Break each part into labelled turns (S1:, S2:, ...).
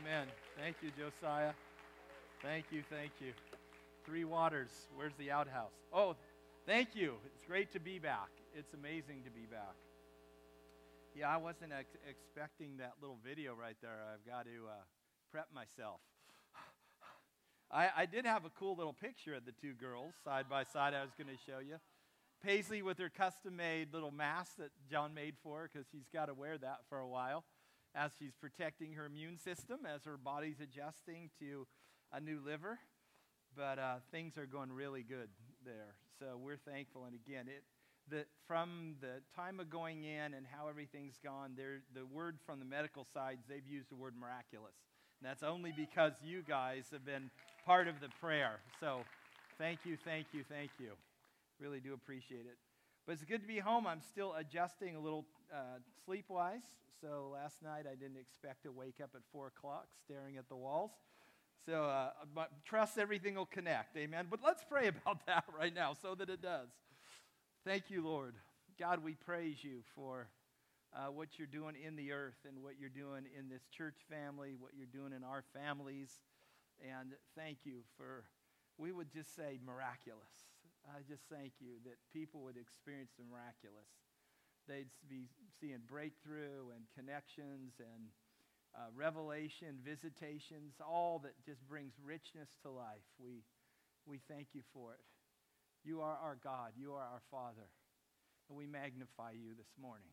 S1: Amen. Thank you, Josiah. Thank you, thank you. Three Waters, where's the outhouse? Oh, thank you. It's great to be back. It's amazing to be back. Yeah, I wasn't ex- expecting that little video right there. I've got to uh, prep myself. I, I did have a cool little picture of the two girls side by side I was going to show you. Paisley with her custom made little mask that John made for her because she's got to wear that for a while as she's protecting her immune system as her body's adjusting to a new liver. But uh, things are going really good there. So we're thankful. And again, it, the, from the time of going in and how everything's gone, the word from the medical side, they've used the word miraculous. And that's only because you guys have been part of the prayer. So thank you, thank you, thank you. Really do appreciate it. But it's good to be home. I'm still adjusting a little uh, sleep wise. So last night I didn't expect to wake up at 4 o'clock staring at the walls. So uh, but trust everything will connect. Amen. But let's pray about that right now so that it does. Thank you, Lord. God, we praise you for uh, what you're doing in the earth and what you're doing in this church family, what you're doing in our families. And thank you for, we would just say miraculous. I just thank you that people would experience the miraculous. They'd be seeing breakthrough and connections and uh, revelation, visitations, all that just brings richness to life. We, we thank you for it. You are our God. You are our Father. And we magnify you this morning.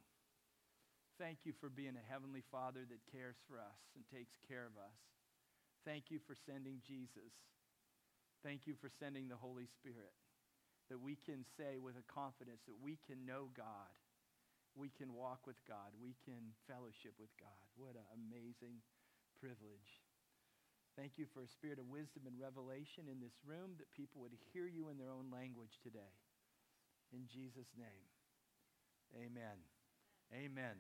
S1: Thank you for being a heavenly Father that cares for us and takes care of us. Thank you for sending Jesus. Thank you for sending the Holy Spirit that we can say with a confidence that we can know God. We can walk with God. We can fellowship with God. What an amazing privilege. Thank you for a spirit of wisdom and revelation in this room that people would hear you in their own language today. In Jesus' name, amen. Amen.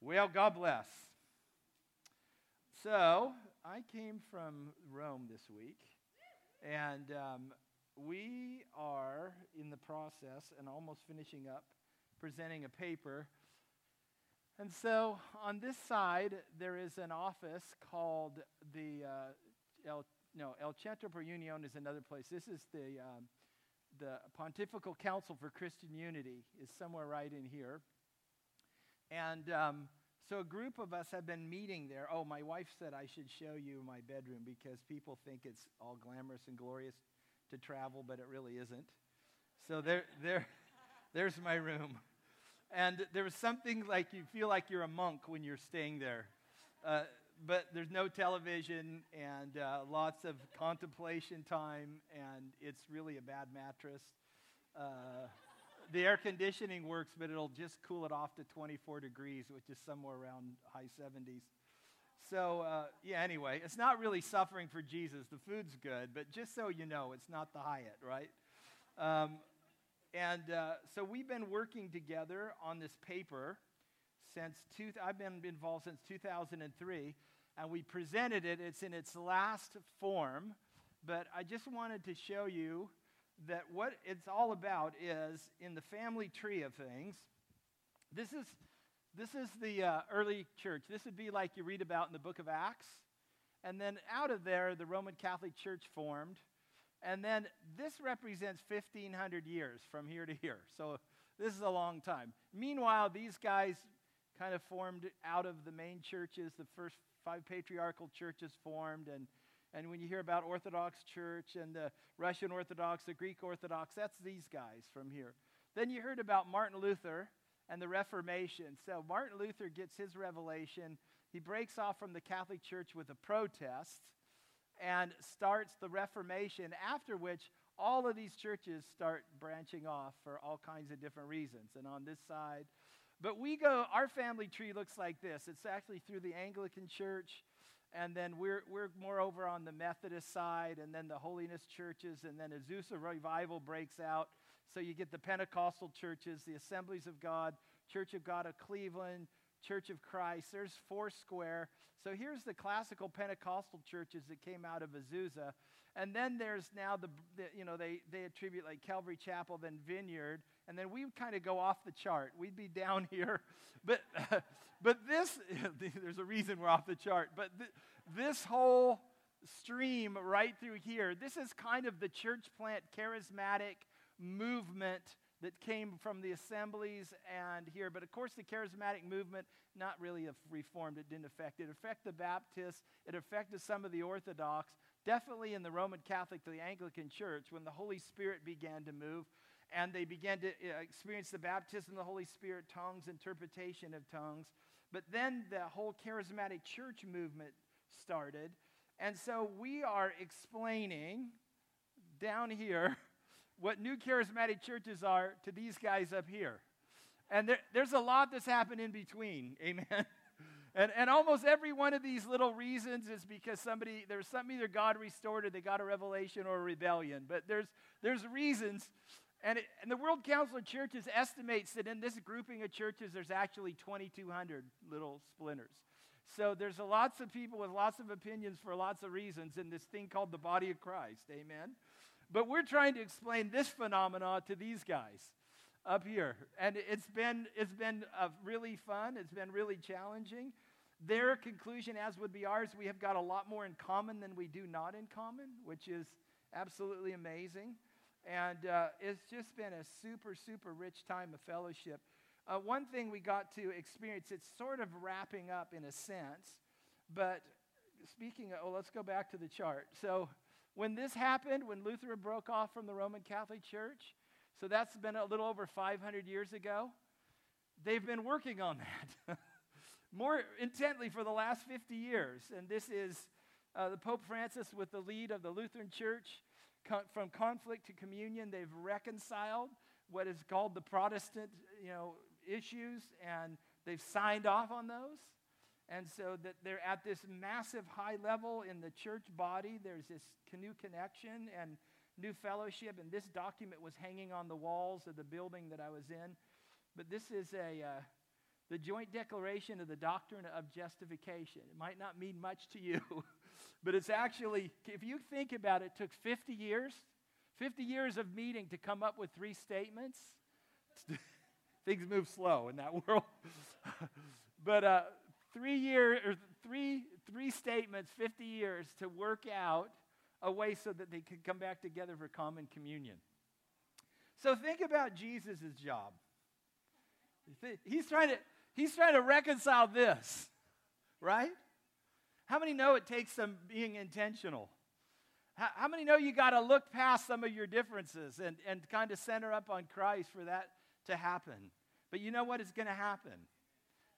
S1: Well, God bless. So, I came from Rome this week, and um, we are in the process and almost finishing up presenting a paper. And so on this side, there is an office called the uh, El, no, El Centro per Union is another place. This is the, um, the Pontifical Council for Christian Unity is somewhere right in here. And um, so a group of us have been meeting there. Oh, my wife said I should show you my bedroom because people think it's all glamorous and glorious to travel, but it really isn't. So there, there, there's my room. And there was something like you feel like you're a monk when you're staying there. Uh, but there's no television and uh, lots of contemplation time, and it's really a bad mattress. Uh, the air conditioning works, but it'll just cool it off to 24 degrees, which is somewhere around high 70s. So, uh, yeah, anyway, it's not really suffering for Jesus. The food's good, but just so you know, it's not the Hyatt, right? Um, and uh, so we've been working together on this paper since two, I've been involved since 2003, and we presented it. It's in its last form, but I just wanted to show you that what it's all about is in the family tree of things. This is this is the uh, early church. This would be like you read about in the book of Acts. And then out of there, the Roman Catholic Church formed. And then this represents 1,500 years from here to here. So this is a long time. Meanwhile, these guys kind of formed out of the main churches. The first five patriarchal churches formed. And, and when you hear about Orthodox Church and the Russian Orthodox, the Greek Orthodox, that's these guys from here. Then you heard about Martin Luther and the Reformation. So Martin Luther gets his revelation. He breaks off from the Catholic Church with a protest and starts the Reformation, after which all of these churches start branching off for all kinds of different reasons. And on this side, but we go, our family tree looks like this. It's actually through the Anglican Church, and then we're, we're more over on the Methodist side, and then the Holiness churches, and then Azusa Revival breaks out so you get the Pentecostal churches, the Assemblies of God, Church of God of Cleveland, Church of Christ. There's Foursquare. So here's the classical Pentecostal churches that came out of Azusa. And then there's now the, the, you know, they, they attribute like Calvary Chapel, then Vineyard. And then we kind of go off the chart. We'd be down here. But, but this, there's a reason we're off the chart, but th- this whole stream right through here, this is kind of the church plant charismatic movement that came from the assemblies and here. But of course, the charismatic movement, not really the reformed, it didn't affect it. It affected the Baptists, it affected some of the Orthodox, definitely in the Roman Catholic, the Anglican Church, when the Holy Spirit began to move and they began to uh, experience the baptism of the Holy Spirit, tongues, interpretation of tongues. But then the whole charismatic church movement started. And so we are explaining down here what new charismatic churches are to these guys up here. And there, there's a lot that's happened in between. Amen. And, and almost every one of these little reasons is because somebody, there's something either God restored or they got a revelation or a rebellion. But there's, there's reasons. And, it, and the World Council of Churches estimates that in this grouping of churches, there's actually 2,200 little splinters. So there's lots of people with lots of opinions for lots of reasons in this thing called the body of Christ. Amen. But we're trying to explain this phenomena to these guys up here. And it's been, it's been uh, really fun. It's been really challenging. Their conclusion, as would be ours, we have got a lot more in common than we do not in common, which is absolutely amazing. And uh, it's just been a super, super rich time of fellowship. Uh, one thing we got to experience, it's sort of wrapping up in a sense, but speaking of, oh, let's go back to the chart. So when this happened, when Luther broke off from the Roman Catholic Church, so that's been a little over 500 years ago, they've been working on that more intently for the last 50 years. And this is uh, the Pope Francis with the lead of the Lutheran Church. from conflict to communion, they've reconciled what is called the Protestant, you know, issues, and they've signed off on those. And so that they're at this massive high level in the church body. There's this canoe connection and new fellowship. And this document was hanging on the walls of the building that I was in. But this is a uh, the joint declaration of the doctrine of justification. It might not mean much to you, but it's actually, if you think about it, it took 50 years, 50 years of meeting to come up with three statements. Things move slow in that world. but uh, three years or three three statements, 50 years to work out a way so that they could come back together for common communion. So think about Jesus' job. He's trying to he's trying to reconcile this, right? How many know it takes some being intentional? How, how many know you got to look past some of your differences and, and kind of center up on Christ for that to happen? But you know what is going to happen?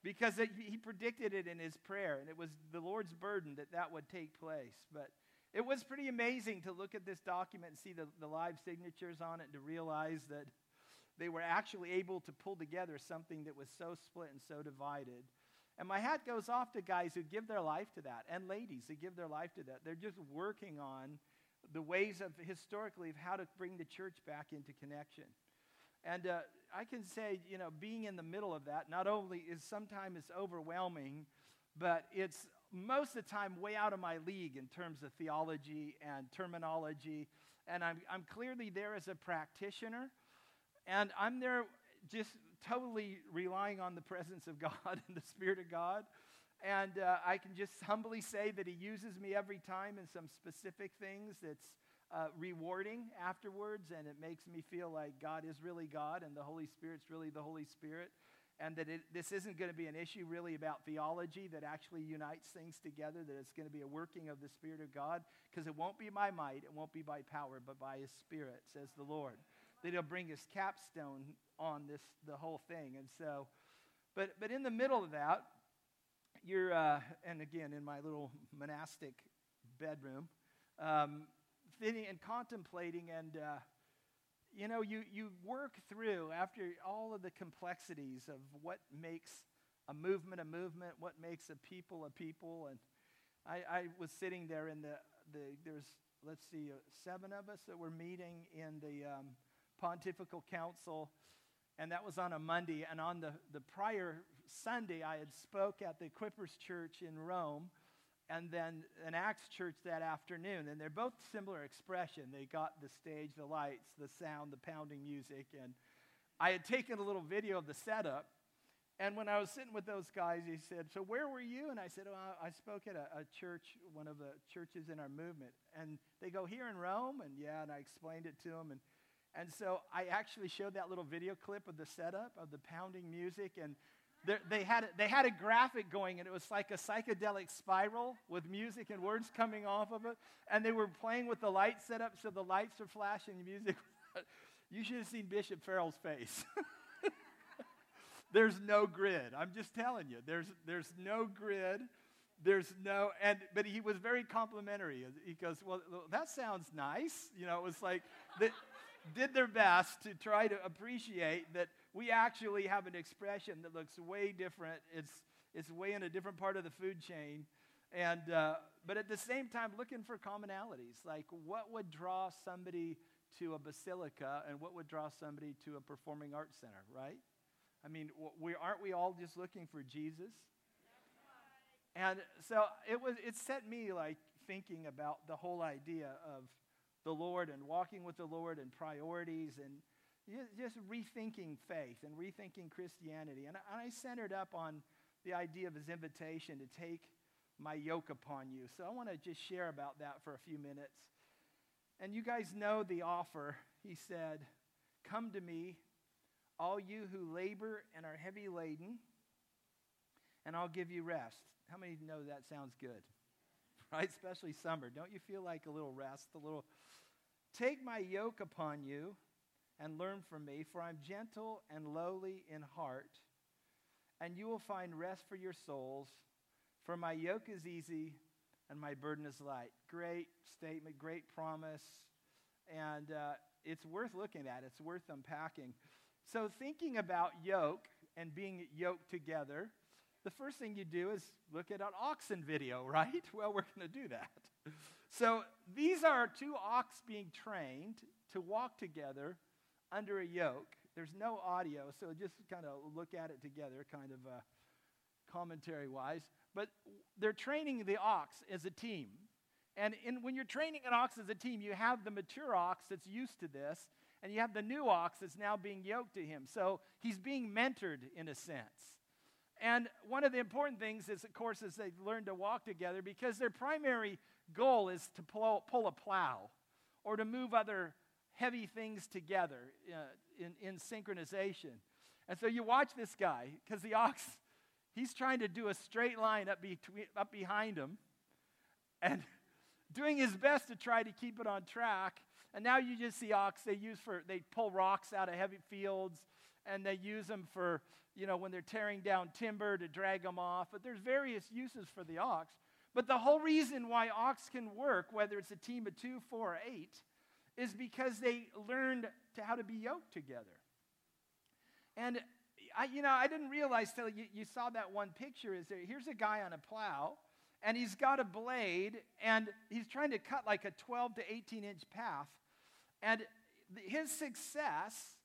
S1: Because it, he predicted it in his prayer, and it was the Lord's burden that that would take place. But it was pretty amazing to look at this document and see the, the live signatures on it, and to realize that they were actually able to pull together something that was so split and so divided. And my hat goes off to guys who give their life to that, and ladies who give their life to that. They're just working on the ways of historically of how to bring the church back into connection. And uh, I can say, you know, being in the middle of that not only is sometimes it's overwhelming, but it's most of the time way out of my league in terms of theology and terminology. And I'm, I'm clearly there as a practitioner. And I'm there just totally relying on the presence of God and the Spirit of God. And uh, I can just humbly say that He uses me every time in some specific things that's uh, rewarding afterwards, and it makes me feel like God is really God and the Holy Spirit's really the Holy Spirit, and that it, this isn't going to be an issue really about theology that actually unites things together, that it's going to be a working of the Spirit of God, because it won't be by might, it won't be by power, but by His Spirit, says the Lord. That He'll bring His capstone on this, the whole thing. And so, but, but in the middle of that, you're, uh, and again, in my little monastic bedroom, um, sitting and contemplating and uh, you know you, you work through after all of the complexities of what makes a movement a movement what makes a people a people and i, I was sitting there in the, the there's let's see uh, seven of us that were meeting in the um, pontifical council and that was on a monday and on the, the prior sunday i had spoke at the equippers church in rome and then an Acts church that afternoon. And they're both similar expression. They got the stage, the lights, the sound, the pounding music. And I had taken a little video of the setup. And when I was sitting with those guys, he said, So where were you? And I said, Oh, I spoke at a, a, church, one of the churches in our movement. And they go, Here in Rome? And yeah, and I explained it to them. And, and so I actually showed that little video clip of the setup of the pounding music. And they had, they had a graphic going, and it was like a psychedelic spiral with music and words coming off of it. And they were playing with the light setup, so the lights are flashing, the music. you should have seen Bishop Farrell's face. There's no grid. I'm just telling you. There's, there's no grid. There's no, and, but he was very complimentary. He goes, well, that sounds nice. You know, it was like, they did their best to try to appreciate that we actually have an expression that looks way different. It's, it's way in a different part of the food chain. And, uh, but at the same time, looking for commonalities. Like, what would draw somebody to a basilica and what would draw somebody to a performing arts center, right? I mean, we, aren't we all just looking for Jesus? And so it was it set me like thinking about the whole idea of the Lord and walking with the Lord and priorities and just rethinking faith and rethinking Christianity. And I centered up on the idea of his invitation to take my yoke upon you. So I want to just share about that for a few minutes. And you guys know the offer. He said, Come to me, all you who labor and are heavy laden, and I'll give you rest. How many know that sounds good? Right? Especially summer. Don't you feel like a little rest? A little. Take my yoke upon you and learn from me, for I'm gentle and lowly in heart, and you will find rest for your souls. For my yoke is easy and my burden is light. Great statement, great promise, and uh, it's worth looking at. It's worth unpacking. So, thinking about yoke and being yoked together, the first thing you do is look at an oxen video, right? Well, we're going to do that. So, these are two ox being trained to walk together under a yoke. There's no audio, so just kind of look at it together, kind of uh, commentary wise. But they're training the ox as a team. And in, when you're training an ox as a team, you have the mature ox that's used to this, and you have the new ox that's now being yoked to him. So he's being mentored in a sense. And one of the important things is, of course, is they learn to walk together because their primary goal is to pull, pull a plow or to move other heavy things together uh, in, in synchronization. And so you watch this guy because the ox, he's trying to do a straight line up, between, up behind him and doing his best to try to keep it on track. And now you just see ox they use for, they pull rocks out of heavy fields and they use them for, you know, when they're tearing down timber to drag them off. But there's various uses for the ox. But the whole reason why ox can work, whether it's a team of two, four, or eight, is because they learned to how to be yoked together. And I, you know, I didn't realize till you, you saw that one picture. Is there? Here's a guy on a plow, and he's got a blade, and he's trying to cut like a 12 to 18 inch path. And his success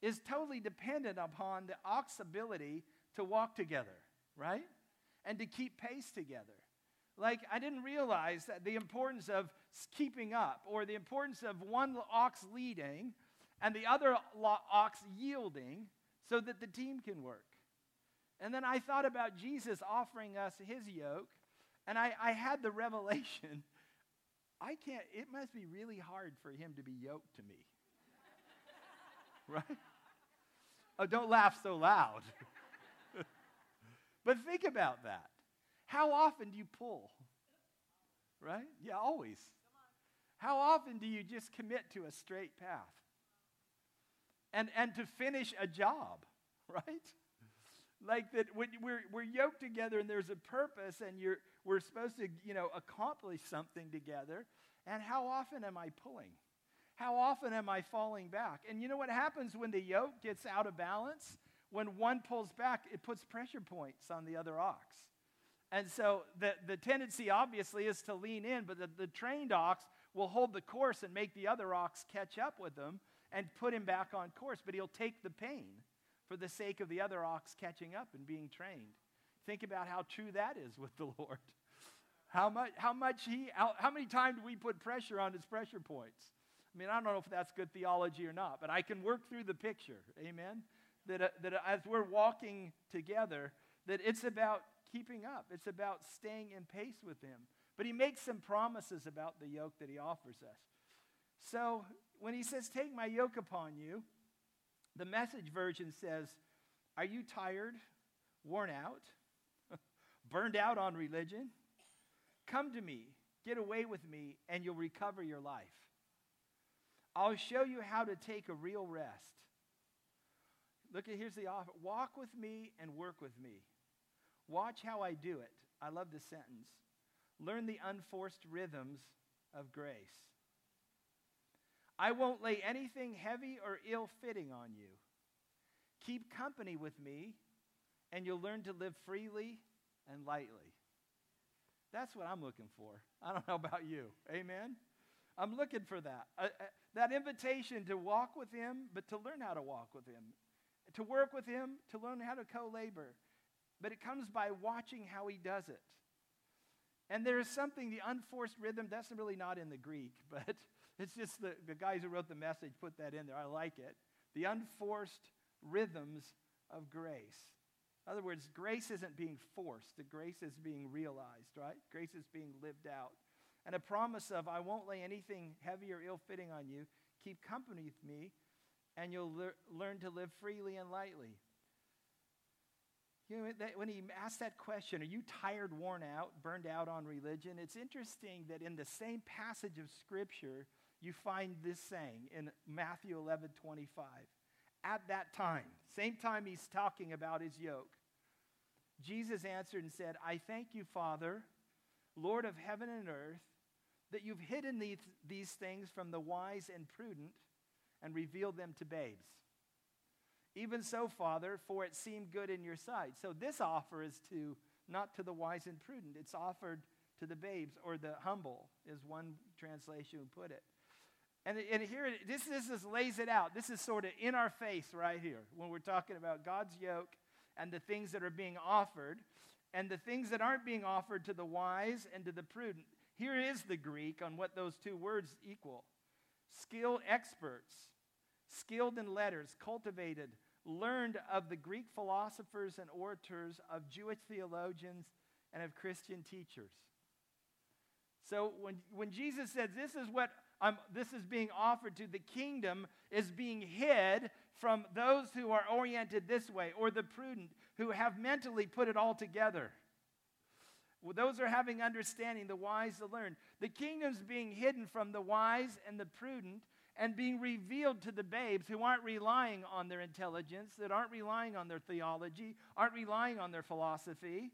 S1: is totally dependent upon the ox ability to walk together, right? And to keep pace together. Like, I didn't realize that the importance of keeping up or the importance of one ox leading and the other ox yielding so that the team can work. And then I thought about Jesus offering us his yoke, and I, I had the revelation I can't, it must be really hard for him to be yoked to me. right? Oh, don't laugh so loud. but think about that. How often do you pull? Right? Yeah, always. How often do you just commit to a straight path? And, and to finish a job, right? Like that when we're, we're yoked together and there's a purpose and you're, we're supposed to, you know, accomplish something together. And how often am I pulling? How often am I falling back? And you know what happens when the yoke gets out of balance? When one pulls back, it puts pressure points on the other ox. And so the, the tendency, obviously, is to lean in, but the, the trained ox will hold the course and make the other ox catch up with him and put him back on course. But he'll take the pain for the sake of the other ox catching up and being trained. Think about how true that is with the Lord. How much, how much he, how, how many times do we put pressure on his pressure points? I mean, I don't know if that's good theology or not, but I can work through the picture. Amen? that, uh, that as we're walking together, that it's about keeping up. It's about staying in pace with Him. But He makes some promises about the yoke that He offers us. So when He says, Take my yoke upon you, the message version says, Are you tired, worn out, burned out on religion? Come to me, get away with me, and you'll recover your life. I'll show you how to take a real rest. Look at here's the offer. Walk with me and work with me. Watch how I do it. I love this sentence. Learn the unforced rhythms of grace. I won't lay anything heavy or ill fitting on you. Keep company with me, and you'll learn to live freely and lightly. That's what I'm looking for. I don't know about you. Amen? I'm looking for that. Uh, uh, that invitation to walk with Him, but to learn how to walk with Him, to work with Him, to learn how to co labor. But it comes by watching how He does it. And there is something, the unforced rhythm, that's really not in the Greek, but it's just the, the guys who wrote the message put that in there. I like it. The unforced rhythms of grace. In other words, grace isn't being forced, the grace is being realized, right? Grace is being lived out. And a promise of, I won't lay anything heavy or ill fitting on you. Keep company with me, and you'll le- learn to live freely and lightly. You know, that, when he asked that question, are you tired, worn out, burned out on religion? It's interesting that in the same passage of Scripture, you find this saying in Matthew 11 25 at that time, same time he's talking about his yoke, Jesus answered and said, I thank you, Father, Lord of heaven and earth, that you've hidden these, these things from the wise and prudent and revealed them to babes. Even so, Father, for it seemed good in your sight. So this offer is to not to the wise and prudent, it's offered to the babes or the humble, is one translation who put it. And, and here, this, this is, lays it out. This is sort of in our face right here when we're talking about God's yoke and the things that are being offered and the things that aren't being offered to the wise and to the prudent. Here is the Greek on what those two words equal skilled experts, skilled in letters, cultivated, learned of the Greek philosophers and orators, of Jewish theologians, and of Christian teachers. So when, when Jesus says, This is what um, this is being offered to, the kingdom is being hid from those who are oriented this way, or the prudent, who have mentally put it all together. Well, those are having understanding, the wise to learn. The kingdom's being hidden from the wise and the prudent and being revealed to the babes who aren't relying on their intelligence, that aren't relying on their theology, aren't relying on their philosophy,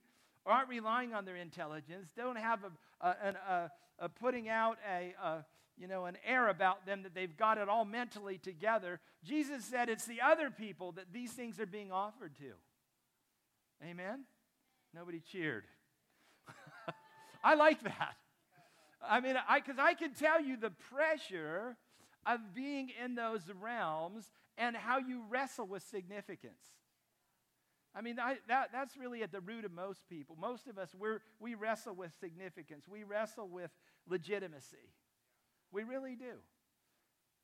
S1: aren't relying on their intelligence, don't have a, a, a, a putting out a, a you know, an air about them that they've got it all mentally together. Jesus said it's the other people that these things are being offered to. Amen? Nobody cheered. I like that. I mean, I because I can tell you the pressure of being in those realms and how you wrestle with significance. I mean, I, that, that's really at the root of most people. Most of us, we're, we wrestle with significance. We wrestle with legitimacy. We really do.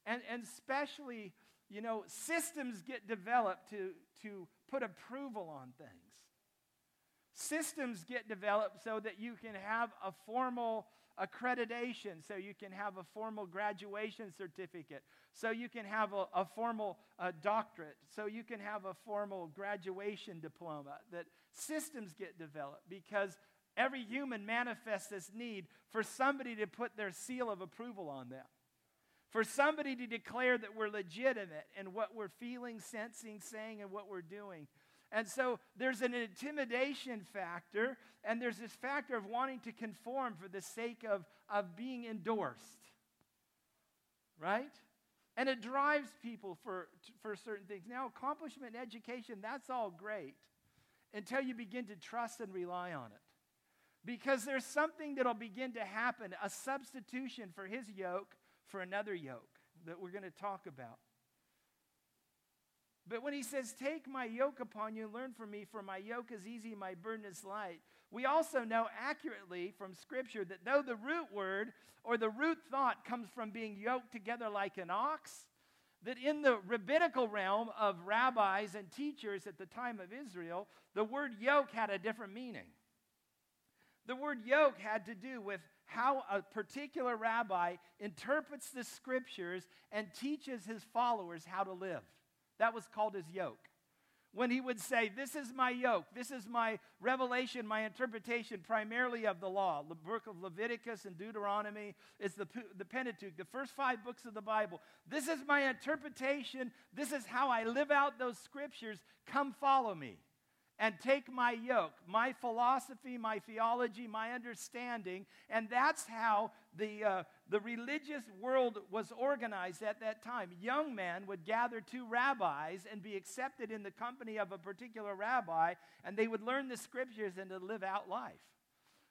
S1: And, and especially, you know, systems get developed to, to put approval on things. Systems get developed so that you can have a formal accreditation, so you can have a formal graduation certificate, so you can have a, a formal uh, doctorate, so you can have a formal graduation diploma. That systems get developed because Every human manifests this need for somebody to put their seal of approval on them, for somebody to declare that we're legitimate in what we're feeling, sensing, saying, and what we're doing. And so there's an intimidation factor, and there's this factor of wanting to conform for the sake of, of being endorsed. Right? And it drives people for, for certain things. Now, accomplishment and education, that's all great until you begin to trust and rely on it. Because there's something that'll begin to happen a substitution for his yoke for another yoke that we're going to talk about. But when he says, Take my yoke upon you, and learn from me, for my yoke is easy, my burden is light, we also know accurately from Scripture that though the root word or the root thought comes from being yoked together like an ox, that in the rabbinical realm of rabbis and teachers at the time of Israel, the word yoke had a different meaning. The word yoke had to do with how a particular rabbi interprets the scriptures and teaches his followers how to live. That was called his yoke when he would say, This is my yoke, this is my revelation, my interpretation primarily of the law. The book of Leviticus and Deuteronomy is the, the Pentateuch, the first five books of the Bible. This is my interpretation, this is how I live out those scriptures. Come follow me and take my yoke, my philosophy, my theology, my understanding. And that's how the, uh, the religious world was organized at that time. Young men would gather to rabbis and be accepted in the company of a particular rabbi, and they would learn the scriptures and to live out life.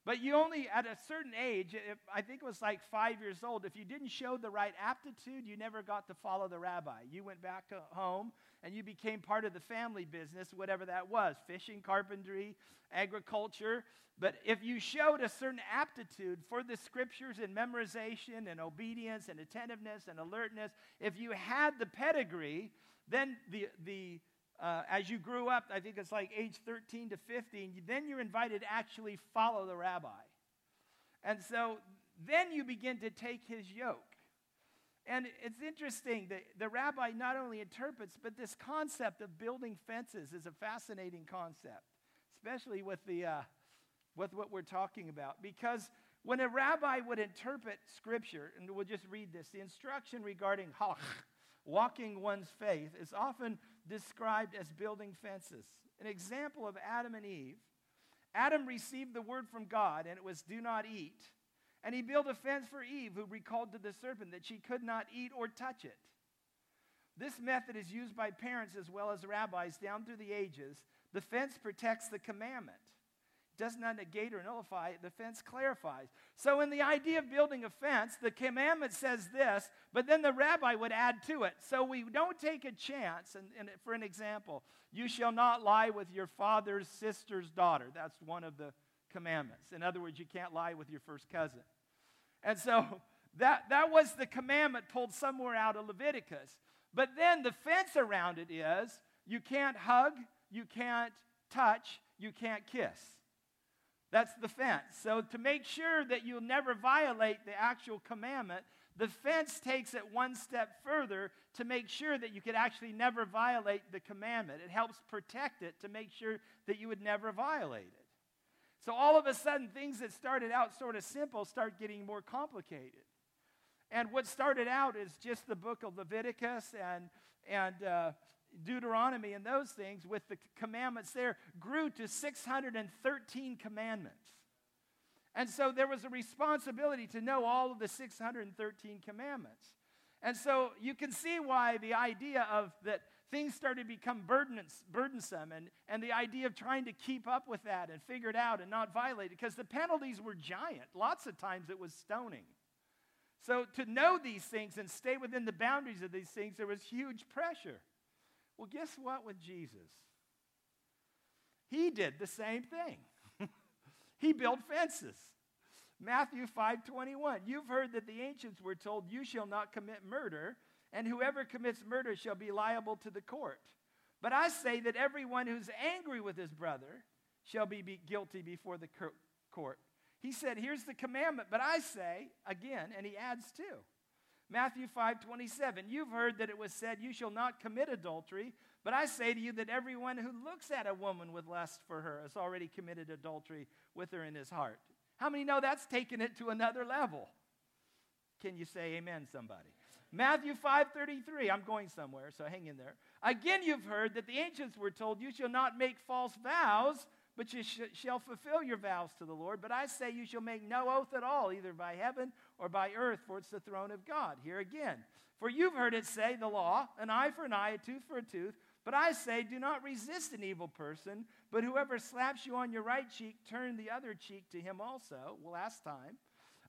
S1: But you only, at a certain age, I think it was like five years old, if you didn't show the right aptitude, you never got to follow the rabbi. You went back home and you became part of the family business, whatever that was fishing, carpentry, agriculture. But if you showed a certain aptitude for the scriptures and memorization and obedience and attentiveness and alertness, if you had the pedigree, then the, the uh, as you grew up, I think it's like age 13 to 15, then you're invited to actually follow the rabbi. And so then you begin to take his yoke. And it's interesting that the rabbi not only interprets, but this concept of building fences is a fascinating concept, especially with, the, uh, with what we're talking about. Because when a rabbi would interpret scripture, and we'll just read this, the instruction regarding halakha, walking one's faith, is often described as building fences. An example of Adam and Eve Adam received the word from God, and it was do not eat. And he built a fence for Eve, who recalled to the serpent that she could not eat or touch it. This method is used by parents as well as rabbis down through the ages. The fence protects the commandment does not negate or nullify the fence clarifies. So, in the idea of building a fence, the commandment says this, but then the rabbi would add to it. So, we don't take a chance. And, and for an example, you shall not lie with your father's sister's daughter. That's one of the commandments. In other words, you can't lie with your first cousin. And so, that, that was the commandment pulled somewhere out of Leviticus. But then the fence around it is you can't hug, you can't touch, you can't kiss. That's the fence. So, to make sure that you'll never violate the actual commandment, the fence takes it one step further to make sure that you could actually never violate the commandment. It helps protect it to make sure that you would never violate it. So, all of a sudden, things that started out sort of simple start getting more complicated. And what started out as just the book of Leviticus and, and uh, Deuteronomy and those things with the commandments there grew to 613 commandments. And so there was a responsibility to know all of the 613 commandments. And so you can see why the idea of that things started to become burdensome and, and the idea of trying to keep up with that and figure it out and not violate it because the penalties were giant. Lots of times it was stoning. So to know these things and stay within the boundaries of these things, there was huge pressure. Well, guess what with Jesus? He did the same thing. he built fences. Matthew 5:21. You've heard that the ancients were told, "You shall not commit murder, and whoever commits murder shall be liable to the court." But I say that everyone who's angry with his brother shall be, be guilty before the court. He said, "Here's the commandment, but I say again," and he adds too. Matthew 5 27. You've heard that it was said, You shall not commit adultery. But I say to you that everyone who looks at a woman with lust for her has already committed adultery with her in his heart. How many know that's taken it to another level? Can you say amen, somebody? Matthew 5:33. I'm going somewhere, so hang in there. Again, you've heard that the ancients were told, "You shall not make false vows, but you sh- shall fulfill your vows to the Lord. But I say you shall make no oath at all, either by heaven or by earth, for it's the throne of God. Here again. For you've heard it say, the law, an eye for an eye, a tooth for a tooth. But I say, do not resist an evil person, but whoever slaps you on your right cheek, turn the other cheek to him also. Well, last time.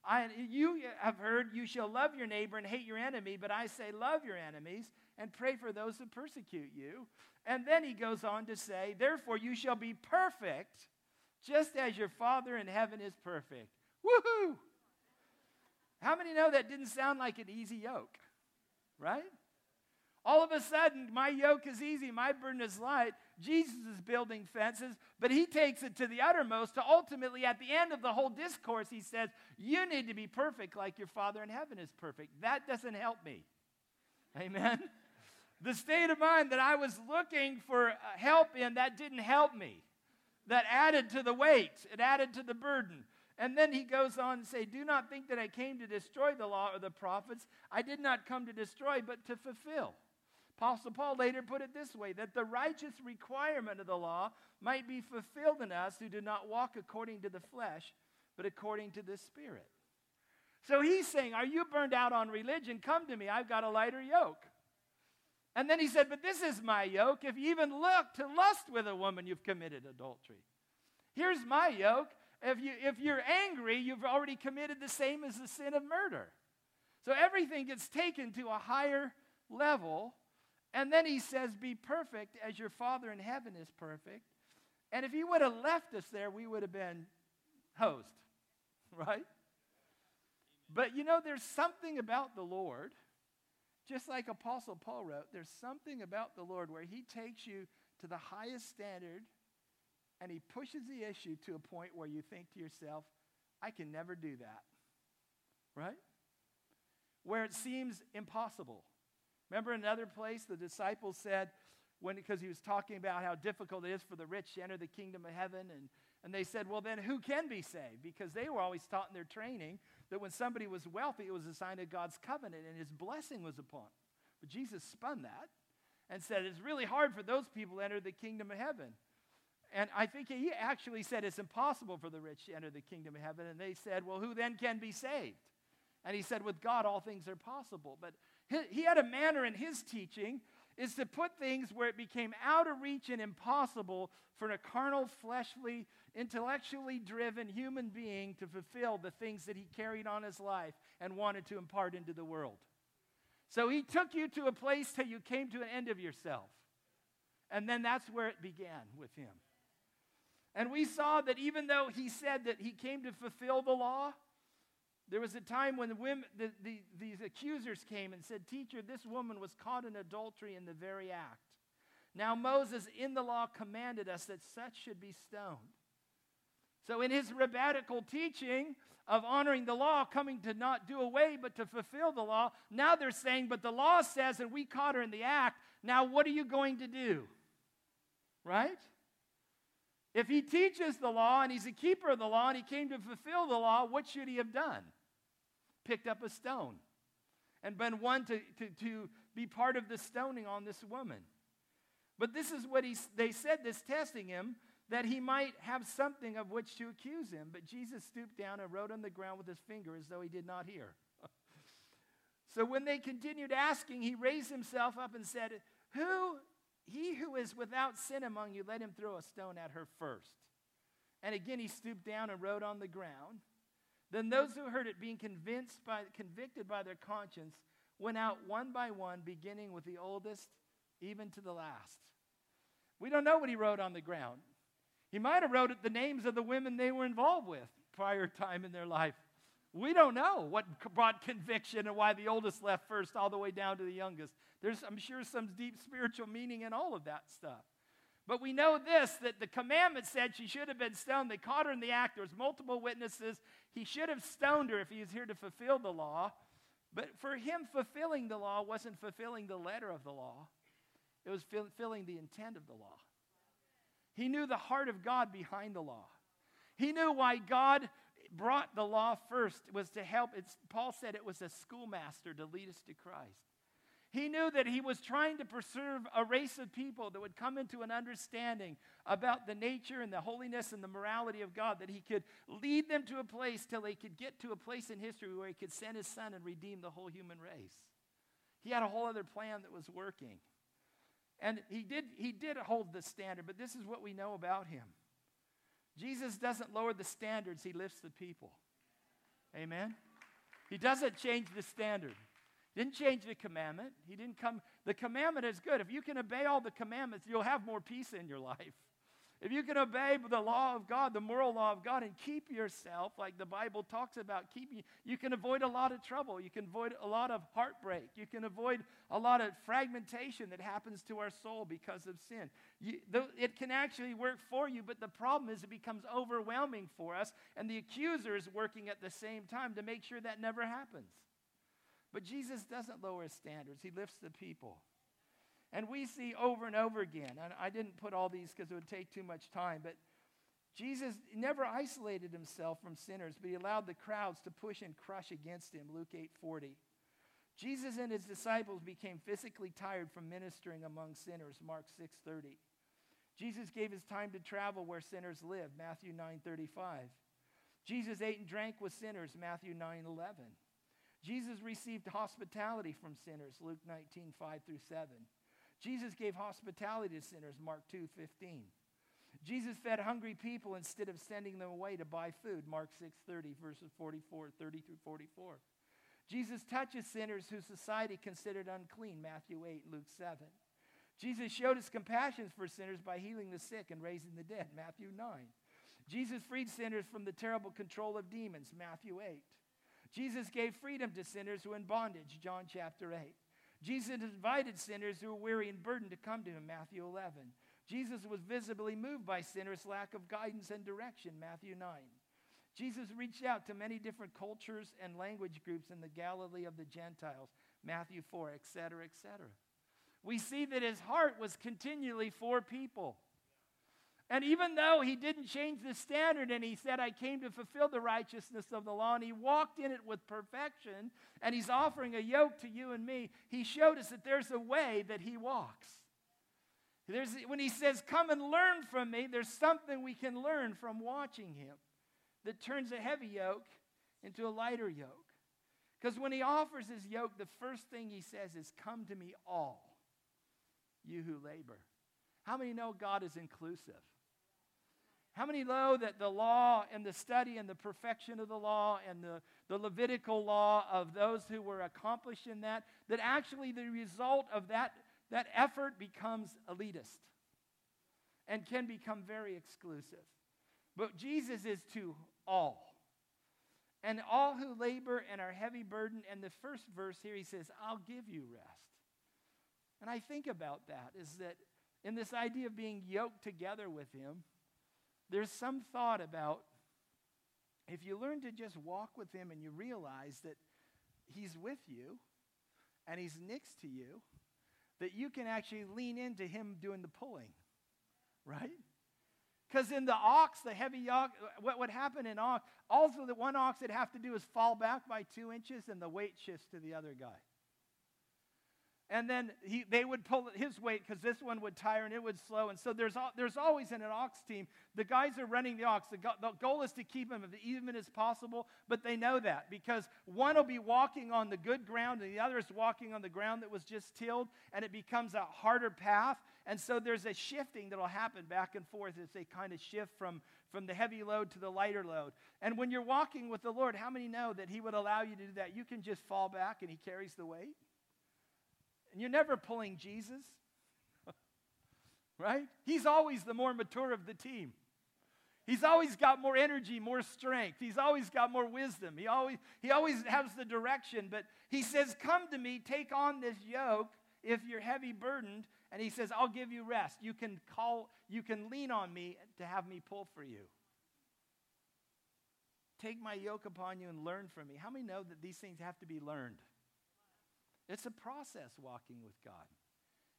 S1: I, you have heard, you shall love your neighbor and hate your enemy, but I say, love your enemies and pray for those who persecute you. And then he goes on to say, Therefore you shall be perfect, just as your Father in heaven is perfect. Woohoo! How many know that didn't sound like an easy yoke? Right? All of a sudden, my yoke is easy, my burden is light. Jesus is building fences, but he takes it to the uttermost to ultimately, at the end of the whole discourse, he says, You need to be perfect like your Father in heaven is perfect. That doesn't help me. Amen. the state of mind that I was looking for uh, help in, that didn't help me. That added to the weight, it added to the burden. And then he goes on to say, Do not think that I came to destroy the law or the prophets. I did not come to destroy, but to fulfill. Apostle Paul later put it this way that the righteous requirement of the law might be fulfilled in us who do not walk according to the flesh, but according to the Spirit. So he's saying, Are you burned out on religion? Come to me. I've got a lighter yoke. And then he said, But this is my yoke. If you even look to lust with a woman, you've committed adultery. Here's my yoke. If, you, if you're angry, you've already committed the same as the sin of murder. So everything gets taken to a higher level and then he says, Be perfect as your Father in heaven is perfect. And if he would have left us there, we would have been hosed, right? But you know, there's something about the Lord, just like Apostle Paul wrote, there's something about the Lord where he takes you to the highest standard and he pushes the issue to a point where you think to yourself, I can never do that, right? Where it seems impossible. Remember another place the disciples said, when because he was talking about how difficult it is for the rich to enter the kingdom of heaven, and, and they said, Well, then who can be saved? Because they were always taught in their training that when somebody was wealthy, it was a sign of God's covenant and his blessing was upon. Them. But Jesus spun that and said it's really hard for those people to enter the kingdom of heaven. And I think he actually said it's impossible for the rich to enter the kingdom of heaven. And they said, Well, who then can be saved? And he said, With God, all things are possible. But he had a manner in his teaching is to put things where it became out of reach and impossible for a carnal, fleshly, intellectually driven human being to fulfill the things that he carried on his life and wanted to impart into the world. So he took you to a place till you came to an end of yourself. And then that's where it began with him. And we saw that even though he said that he came to fulfill the law, there was a time when the women, the, the, these accusers came and said, Teacher, this woman was caught in adultery in the very act. Now, Moses in the law commanded us that such should be stoned. So, in his rabbinical teaching of honoring the law, coming to not do away but to fulfill the law, now they're saying, But the law says and we caught her in the act. Now, what are you going to do? Right? If he teaches the law and he's a keeper of the law and he came to fulfill the law, what should he have done? Picked up a stone and been one to, to, to be part of the stoning on this woman. But this is what he, they said this testing him, that he might have something of which to accuse him. But Jesus stooped down and wrote on the ground with his finger as though he did not hear. so when they continued asking, he raised himself up and said, Who he who is without sin among you, let him throw a stone at her first. And again he stooped down and wrote on the ground. Then those who heard it, being convinced by, convicted by their conscience, went out one by one, beginning with the oldest, even to the last. We don't know what he wrote on the ground. He might have wrote the names of the women they were involved with prior time in their life. We don't know what brought conviction and why the oldest left first, all the way down to the youngest. There's, I'm sure, some deep spiritual meaning in all of that stuff. But we know this that the commandment said she should have been stoned. They caught her in the act. There was multiple witnesses. He should have stoned her if he was here to fulfill the law. But for him, fulfilling the law wasn't fulfilling the letter of the law, it was fulfilling the intent of the law. He knew the heart of God behind the law. He knew why God brought the law first was to help. It's, Paul said it was a schoolmaster to lead us to Christ. He knew that he was trying to preserve a race of people that would come into an understanding about the nature and the holiness and the morality of God, that he could lead them to a place till they could get to a place in history where he could send his son and redeem the whole human race. He had a whole other plan that was working. And he did, he did hold the standard, but this is what we know about him. Jesus doesn't lower the standards, he lifts the people. Amen? He doesn't change the standard. Didn't change the commandment. He didn't come. The commandment is good. If you can obey all the commandments, you'll have more peace in your life. If you can obey the law of God, the moral law of God, and keep yourself, like the Bible talks about keeping, you can avoid a lot of trouble. You can avoid a lot of heartbreak. You can avoid a lot of fragmentation that happens to our soul because of sin. You, the, it can actually work for you, but the problem is it becomes overwhelming for us, and the accuser is working at the same time to make sure that never happens. But Jesus doesn't lower his standards, he lifts the people. And we see over and over again, and I didn't put all these because it would take too much time, but Jesus never isolated himself from sinners, but he allowed the crowds to push and crush against him. Luke 8:40. Jesus and his disciples became physically tired from ministering among sinners. Mark 6:30. Jesus gave his time to travel where sinners live. Matthew 9:35. Jesus ate and drank with sinners. Matthew 9:11. Jesus received hospitality from sinners. Luke 19:5 through 7. Jesus gave hospitality to sinners, Mark 2 15. Jesus fed hungry people instead of sending them away to buy food, Mark 6 30, verses 44, 30 through 44. Jesus touches sinners whose society considered unclean, Matthew 8, Luke 7. Jesus showed his compassion for sinners by healing the sick and raising the dead, Matthew 9. Jesus freed sinners from the terrible control of demons, Matthew 8. Jesus gave freedom to sinners who were in bondage, John chapter 8. Jesus invited sinners who were weary and burdened to come to him, Matthew 11. Jesus was visibly moved by sinners' lack of guidance and direction, Matthew 9. Jesus reached out to many different cultures and language groups in the Galilee of the Gentiles, Matthew 4, etc., etc. We see that his heart was continually for people. And even though he didn't change the standard and he said, I came to fulfill the righteousness of the law, and he walked in it with perfection, and he's offering a yoke to you and me, he showed us that there's a way that he walks. There's, when he says, Come and learn from me, there's something we can learn from watching him that turns a heavy yoke into a lighter yoke. Because when he offers his yoke, the first thing he says is, Come to me, all, you who labor. How many know God is inclusive? How many know that the law and the study and the perfection of the law and the, the Levitical law of those who were accomplished in that, that actually the result of that, that effort becomes elitist and can become very exclusive? But Jesus is to all. And all who labor and are heavy burdened. And the first verse here, he says, I'll give you rest. And I think about that is that in this idea of being yoked together with him, there's some thought about if you learn to just walk with him and you realize that he's with you and he's next to you, that you can actually lean into him doing the pulling, right? Because in the ox, the heavy ox, what would happen in ox, also the one ox would have to do is fall back by two inches and the weight shifts to the other guy and then he, they would pull his weight because this one would tire and it would slow. And so there's, there's always in an ox team, the guys are running the ox. The, go, the goal is to keep them as even as possible, but they know that because one will be walking on the good ground and the other is walking on the ground that was just tilled, and it becomes a harder path. And so there's a shifting that will happen back and forth as they kind of shift from, from the heavy load to the lighter load. And when you're walking with the Lord, how many know that He would allow you to do that? You can just fall back and He carries the weight. And you're never pulling Jesus, right? He's always the more mature of the team. He's always got more energy, more strength. He's always got more wisdom. He always, he always has the direction. But he says, Come to me, take on this yoke if you're heavy burdened. And he says, I'll give you rest. You can call, you can lean on me to have me pull for you. Take my yoke upon you and learn from me. How many know that these things have to be learned? It's a process walking with God.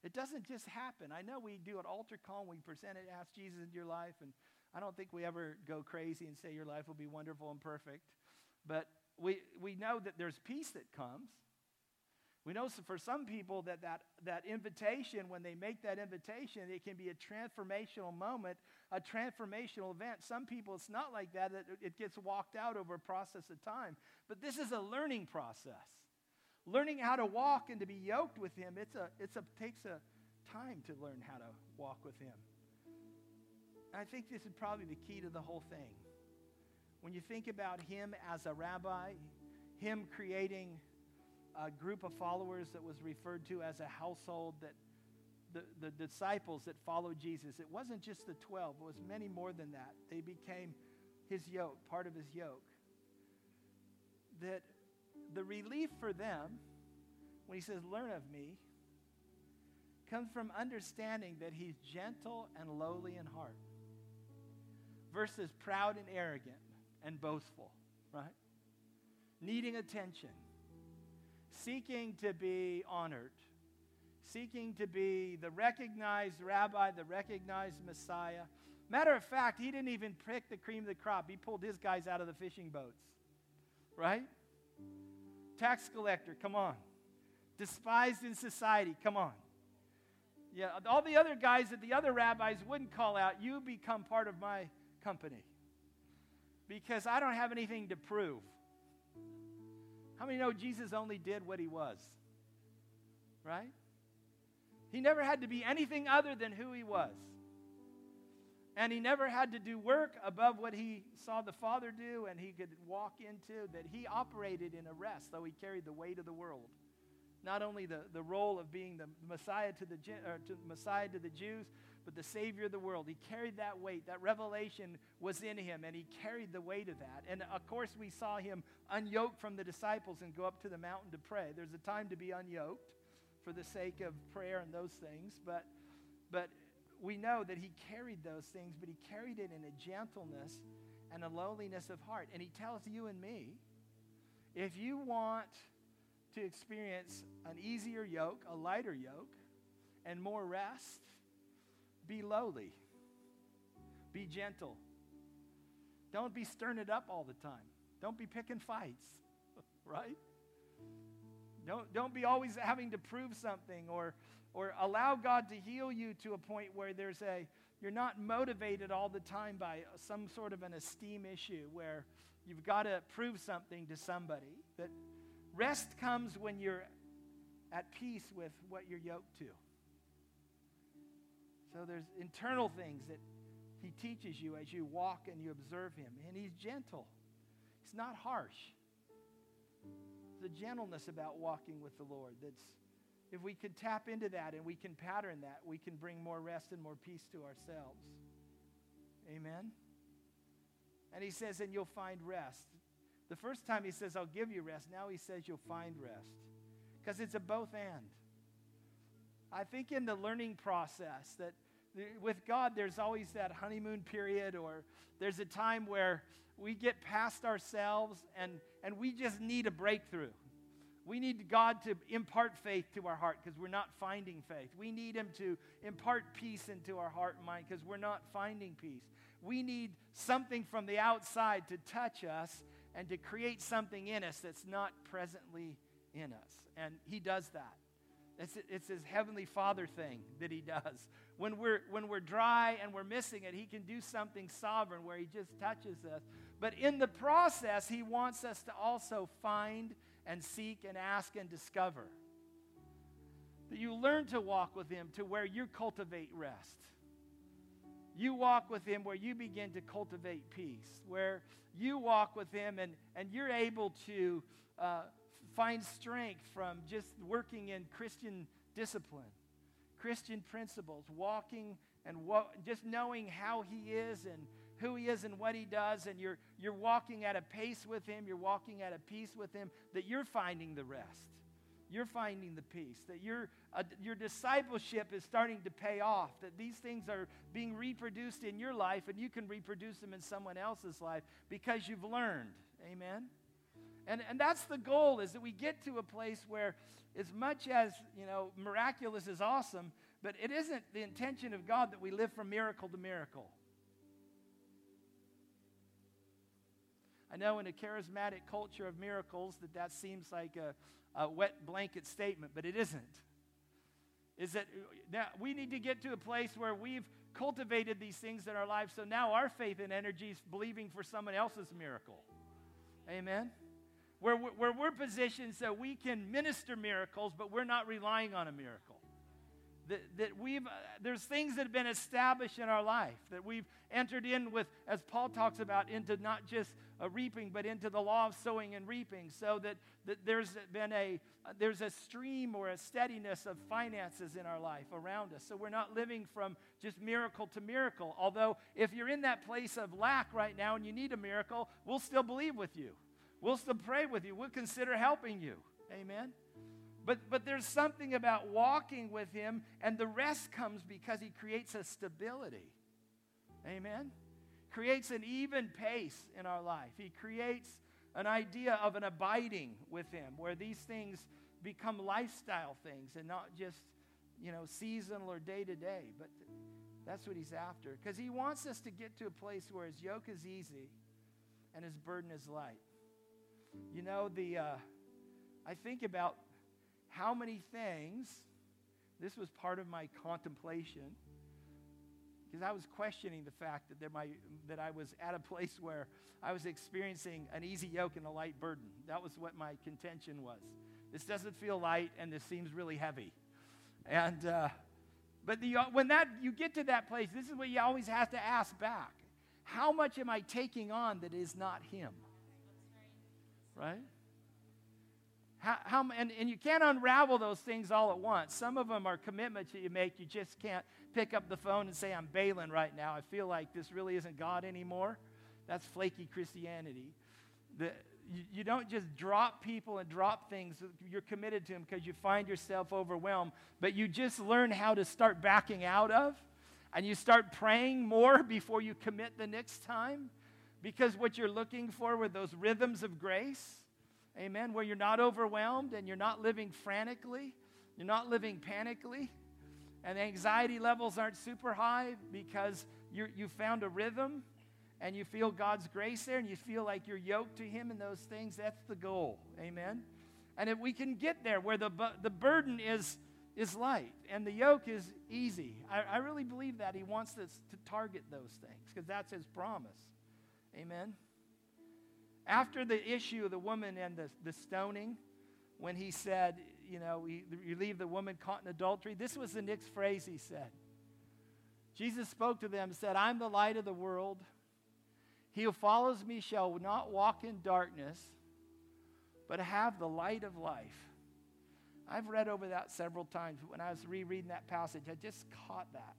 S1: It doesn't just happen. I know we do an altar call, and we present it, ask Jesus into your life, and I don't think we ever go crazy and say your life will be wonderful and perfect. But we, we know that there's peace that comes. We know for some people that, that that invitation, when they make that invitation, it can be a transformational moment, a transformational event. Some people, it's not like that, it gets walked out over a process of time. But this is a learning process learning how to walk and to be yoked with him, it's a, it's a, takes a time to learn how to walk with him. And I think this is probably the key to the whole thing. When you think about him as a rabbi, him creating a group of followers that was referred to as a household that the, the disciples that followed Jesus, it wasn't just the 12, it was many more than that. They became his yoke, part of his yoke. That the relief for them, when he says, Learn of me, comes from understanding that he's gentle and lowly in heart versus proud and arrogant and boastful, right? Needing attention, seeking to be honored, seeking to be the recognized rabbi, the recognized Messiah. Matter of fact, he didn't even pick the cream of the crop. He pulled his guys out of the fishing boats, right? Tax collector, come on. Despised in society, come on. Yeah, all the other guys that the other rabbis wouldn't call out, you become part of my company. Because I don't have anything to prove. How many know Jesus only did what he was? Right? He never had to be anything other than who he was. And he never had to do work above what he saw the Father do and he could walk into, that he operated in a rest, though he carried the weight of the world. Not only the, the role of being the Messiah to the, or to Messiah to the Jews, but the Savior of the world. He carried that weight. That revelation was in him, and he carried the weight of that. And of course, we saw him unyoke from the disciples and go up to the mountain to pray. There's a time to be unyoked for the sake of prayer and those things, but, but we know that he carried those things, but he carried it in a gentleness and a lowliness of heart. And he tells you and me if you want to experience an easier yoke, a lighter yoke, and more rest, be lowly, be gentle. Don't be stirring it up all the time. Don't be picking fights, right? Don't, don't be always having to prove something or, or allow God to heal you to a point where there's a, you're not motivated all the time by some sort of an esteem issue where you've got to prove something to somebody. That rest comes when you're at peace with what you're yoked to. So there's internal things that he teaches you as you walk and you observe him. And he's gentle. He's not harsh. A gentleness about walking with the Lord that's if we could tap into that and we can pattern that, we can bring more rest and more peace to ourselves. Amen. And he says, and you'll find rest. The first time he says, I'll give you rest. Now he says, you'll find rest. Because it's a both and. I think in the learning process that with God, there's always that honeymoon period, or there's a time where we get past ourselves and, and we just need a breakthrough. We need God to impart faith to our heart because we're not finding faith. We need Him to impart peace into our heart and mind because we're not finding peace. We need something from the outside to touch us and to create something in us that's not presently in us. And He does that. It's, it's his heavenly father thing that he does. When we're, when we're dry and we're missing it, he can do something sovereign where he just touches us. But in the process, he wants us to also find and seek and ask and discover. That you learn to walk with him to where you cultivate rest. You walk with him where you begin to cultivate peace, where you walk with him and, and you're able to uh, find strength from just working in Christian discipline, Christian principles, walking and wa- just knowing how He is and who He is and what He does, and you're, you're walking at a pace with Him, you're walking at a peace with Him, that you're finding the rest. You're finding the peace, that your, uh, your discipleship is starting to pay off, that these things are being reproduced in your life, and you can reproduce them in someone else's life because you've learned. Amen? And, and that's the goal is that we get to a place where as much as, you know, miraculous is awesome, but it isn't the intention of God that we live from miracle to miracle. I know in a charismatic culture of miracles that that seems like a, a wet blanket statement, but it isn't. Is that now we need to get to a place where we've cultivated these things in our lives, so now our faith and energy is believing for someone else's miracle. Amen? where, where we're positioned so we can minister miracles, but we're not relying on a miracle. That, that we've, uh, there's things that have been established in our life that we've entered in with, as Paul talks about, into not just a reaping, but into the law of sowing and reaping, so that, that there's been a, uh, there's a stream or a steadiness of finances in our life around us. So we're not living from just miracle to miracle. Although, if you're in that place of lack right now and you need a miracle, we'll still believe with you. We'll still pray with you. We'll consider helping you. Amen. But, but there's something about walking with Him, and the rest comes because He creates a stability. Amen? Creates an even pace in our life. He creates an idea of an abiding with Him, where these things become lifestyle things and not just, you know, seasonal or day to day. But that's what He's after. Because He wants us to get to a place where His yoke is easy and His burden is light. You know, the. Uh, I think about how many things, this was part of my contemplation, because I was questioning the fact that, there that I was at a place where I was experiencing an easy yoke and a light burden. That was what my contention was. This doesn't feel light, and this seems really heavy. And, uh, but the, when that, you get to that place, this is what you always have to ask back. How much am I taking on that is not Him? Right? How, how, and, and you can't unravel those things all at once. Some of them are commitments that you make. You just can't pick up the phone and say, I'm bailing right now. I feel like this really isn't God anymore. That's flaky Christianity. The, you, you don't just drop people and drop things. You're committed to them because you find yourself overwhelmed. But you just learn how to start backing out of. And you start praying more before you commit the next time. Because what you're looking for were those rhythms of grace Amen. Where you're not overwhelmed and you're not living frantically, you're not living panically, and anxiety levels aren't super high because you you found a rhythm and you feel God's grace there and you feel like you're yoked to Him in those things. That's the goal. Amen. And if we can get there where the, the burden is, is light and the yoke is easy, I, I really believe that He wants us to target those things because that's His promise. Amen. After the issue of the woman and the, the stoning, when he said, you know, you leave the woman caught in adultery, this was the next phrase he said. Jesus spoke to them said, I'm the light of the world. He who follows me shall not walk in darkness, but have the light of life. I've read over that several times. When I was rereading that passage, I just caught that.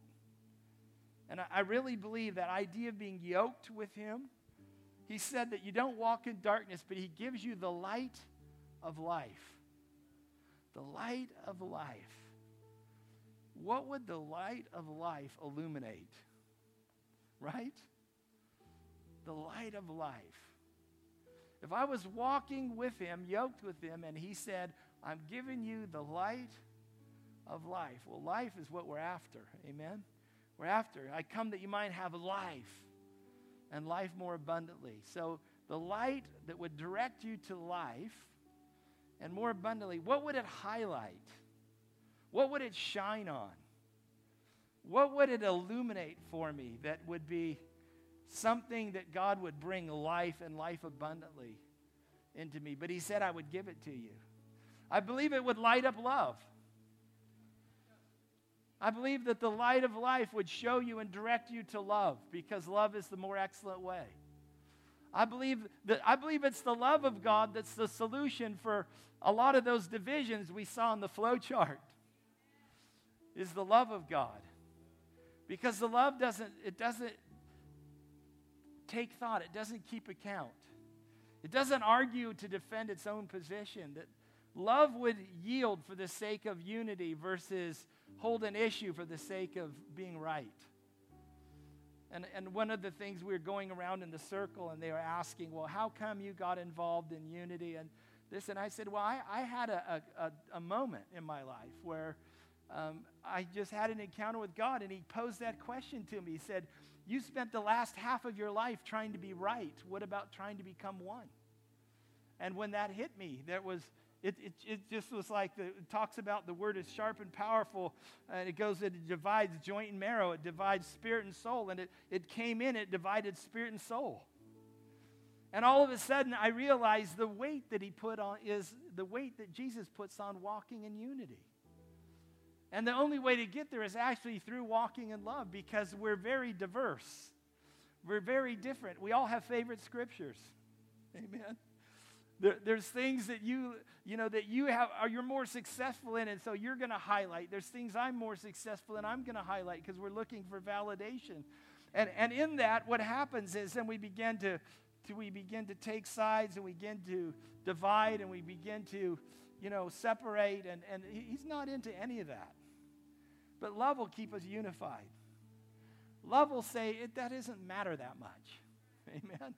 S1: And I really believe that idea of being yoked with him he said that you don't walk in darkness, but He gives you the light of life. The light of life. What would the light of life illuminate? Right? The light of life. If I was walking with Him, yoked with Him, and He said, I'm giving you the light of life. Well, life is what we're after. Amen? We're after. I come that you might have life and life more abundantly. So, the light that would direct you to life and more abundantly, what would it highlight? What would it shine on? What would it illuminate for me that would be something that God would bring life and life abundantly into me? But He said, I would give it to you. I believe it would light up love. I believe that the light of life would show you and direct you to love because love is the more excellent way. I believe that I believe it's the love of God that's the solution for a lot of those divisions we saw in the flow chart. Is the love of God. Because the love doesn't it doesn't take thought, it doesn't keep account. It doesn't argue to defend its own position that love would yield for the sake of unity versus hold an issue for the sake of being right. And, and one of the things we were going around in the circle and they were asking, well, how come you got involved in unity and this? And I said, well, I, I had a, a, a moment in my life where um, I just had an encounter with God and he posed that question to me. He said, you spent the last half of your life trying to be right. What about trying to become one? And when that hit me, there was it, it, it just was like the, it talks about the word is sharp and powerful, and it goes, it divides joint and marrow, it divides spirit and soul, and it, it came in, it divided spirit and soul. And all of a sudden, I realized the weight that he put on is the weight that Jesus puts on walking in unity. And the only way to get there is actually through walking in love because we're very diverse. We're very different. We all have favorite scriptures. Amen. There, there's things that you, you know, that you have, are you're more successful in, and so you're going to highlight. There's things I'm more successful in, I'm going to highlight because we're looking for validation. And, and in that, what happens is then we begin to, to, we begin to take sides and we begin to divide and we begin to, you know, separate. And, and he's not into any of that. But love will keep us unified. Love will say, it, that doesn't matter that much. Amen.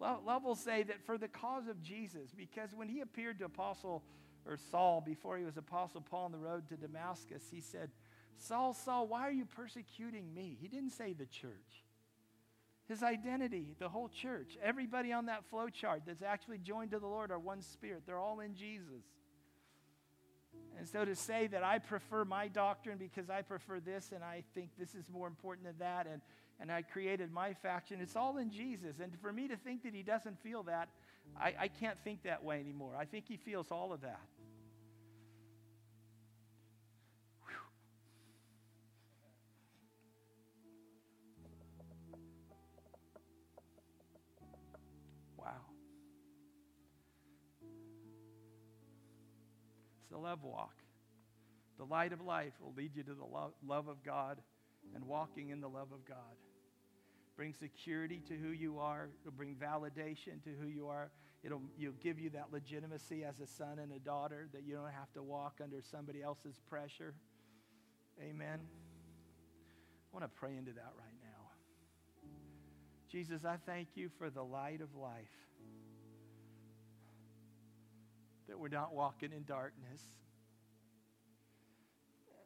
S1: Love, will say that for the cause of Jesus, because when he appeared to Apostle or Saul before he was Apostle Paul on the road to Damascus, he said, Saul, Saul, why are you persecuting me? He didn't say the church. His identity, the whole church, everybody on that flow chart that's actually joined to the Lord are one spirit. They're all in Jesus. And so to say that I prefer my doctrine because I prefer this and I think this is more important than that and, and I created my faction, it's all in Jesus. And for me to think that he doesn't feel that, I, I can't think that way anymore. I think he feels all of that. The love walk. The light of life will lead you to the love, love of God and walking in the love of God. Bring security to who you are. It'll bring validation to who you are. It'll you'll give you that legitimacy as a son and a daughter that you don't have to walk under somebody else's pressure. Amen. I want to pray into that right now. Jesus, I thank you for the light of life that we're not walking in darkness.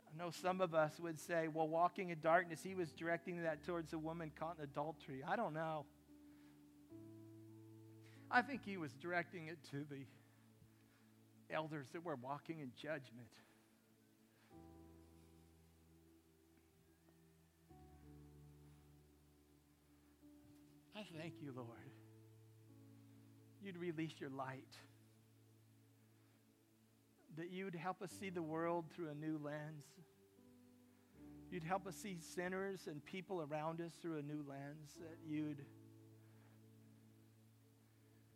S1: I know some of us would say, well, walking in darkness, he was directing that towards a woman caught in adultery. I don't know. I think he was directing it to the elders that were walking in judgment. I thank you, Lord. You'd release your light that you would help us see the world through a new lens. You'd help us see sinners and people around us through a new lens, that you'd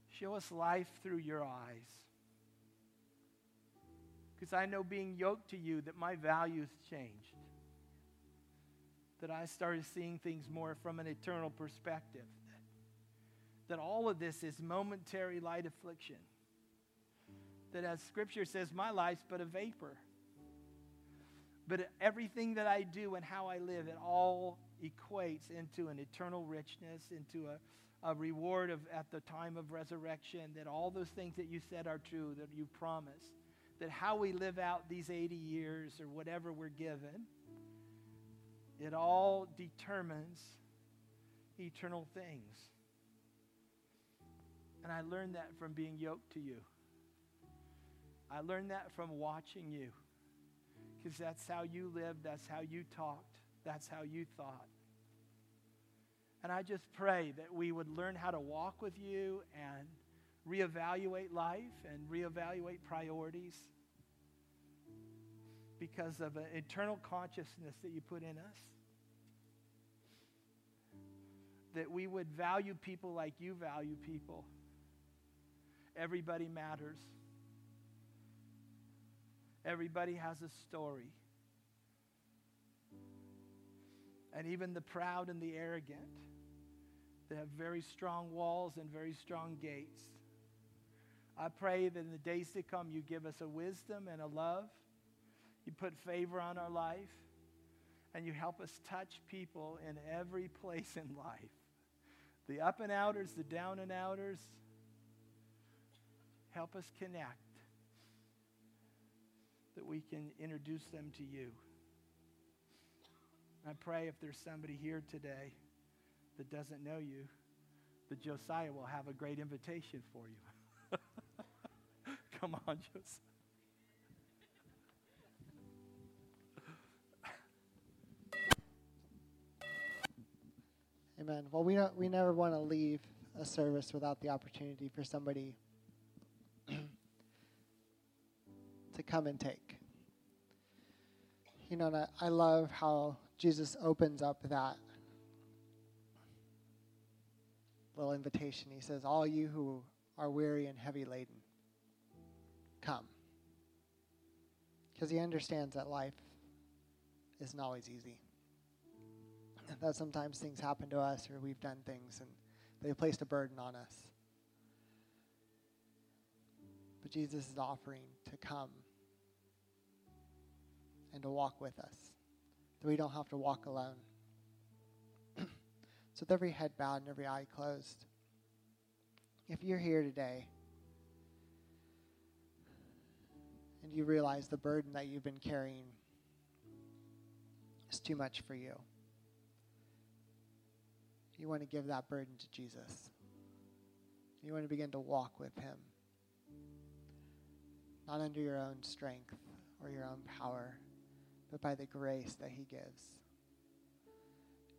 S1: show us life through your eyes. Because I know being yoked to you that my values changed. That I started seeing things more from an eternal perspective. That, that all of this is momentary light affliction that, as Scripture says, my life's but a vapor. But everything that I do and how I live, it all equates into an eternal richness, into a, a reward of, at the time of resurrection, that all those things that you said are true, that you promised, that how we live out these 80 years or whatever we're given, it all determines eternal things. And I learned that from being yoked to you. I learned that from watching you because that's how you lived, that's how you talked, that's how you thought. And I just pray that we would learn how to walk with you and reevaluate life and reevaluate priorities because of an eternal consciousness that you put in us. That we would value people like you value people. Everybody matters. Everybody has a story. And even the proud and the arrogant, they have very strong walls and very strong gates. I pray that in the days to come, you give us a wisdom and a love. You put favor on our life. And you help us touch people in every place in life the up and outers, the down and outers. Help us connect that we can introduce them to you. I pray if there's somebody here today that doesn't know you, that Josiah will have a great invitation for you. Come on, Josiah.
S2: Amen. Well, we, don't, we never want to leave a service without the opportunity for somebody to come and take. You know, and I, love how Jesus opens up that little invitation. He says, All you who are weary and heavy laden, come. Because he understands that life isn't always easy. That sometimes things happen to us or we've done things and they placed a burden on us. But Jesus is offering to come and to walk with us, that we don't have to walk alone. so, with every head bowed and every eye closed, if you're here today and you realize the burden that you've been carrying is too much for you, you want to give that burden to Jesus. You want to begin to walk with Him, not under your own strength or your own power, but by the grace that He gives.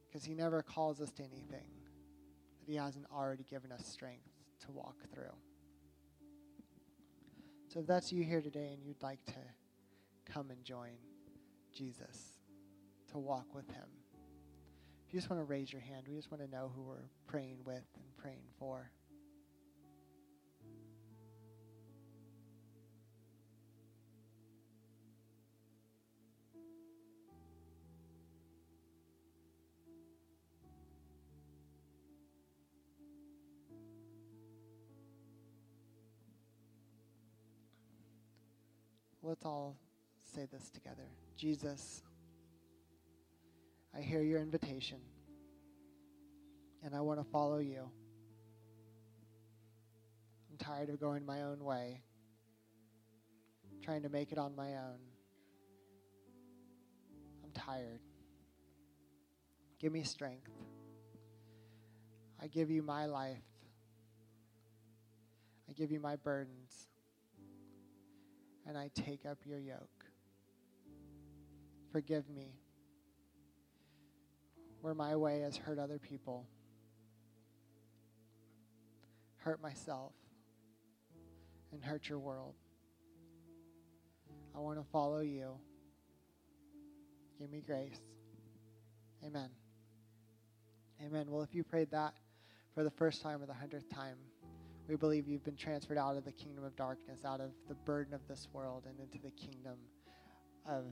S2: Because He never calls us to anything that He hasn't already given us strength to walk through. So if that's you here today and you'd like to come and join Jesus, to walk with Him, if you just want to raise your hand, we just want to know who we're praying with and praying for. Let's all say this together. Jesus, I hear your invitation, and I want to follow you. I'm tired of going my own way, trying to make it on my own. I'm tired. Give me strength. I give you my life. I give you my burdens and I take up your yoke. Forgive me where my way has hurt other people, hurt myself, and hurt your world. I want to follow you. Give me grace. Amen. Amen. Well, if you prayed that for the first time or the hundredth time, we believe you've been transferred out of the kingdom of darkness, out of the burden of this world, and into the kingdom of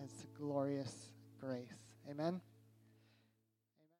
S2: His glorious grace. Amen.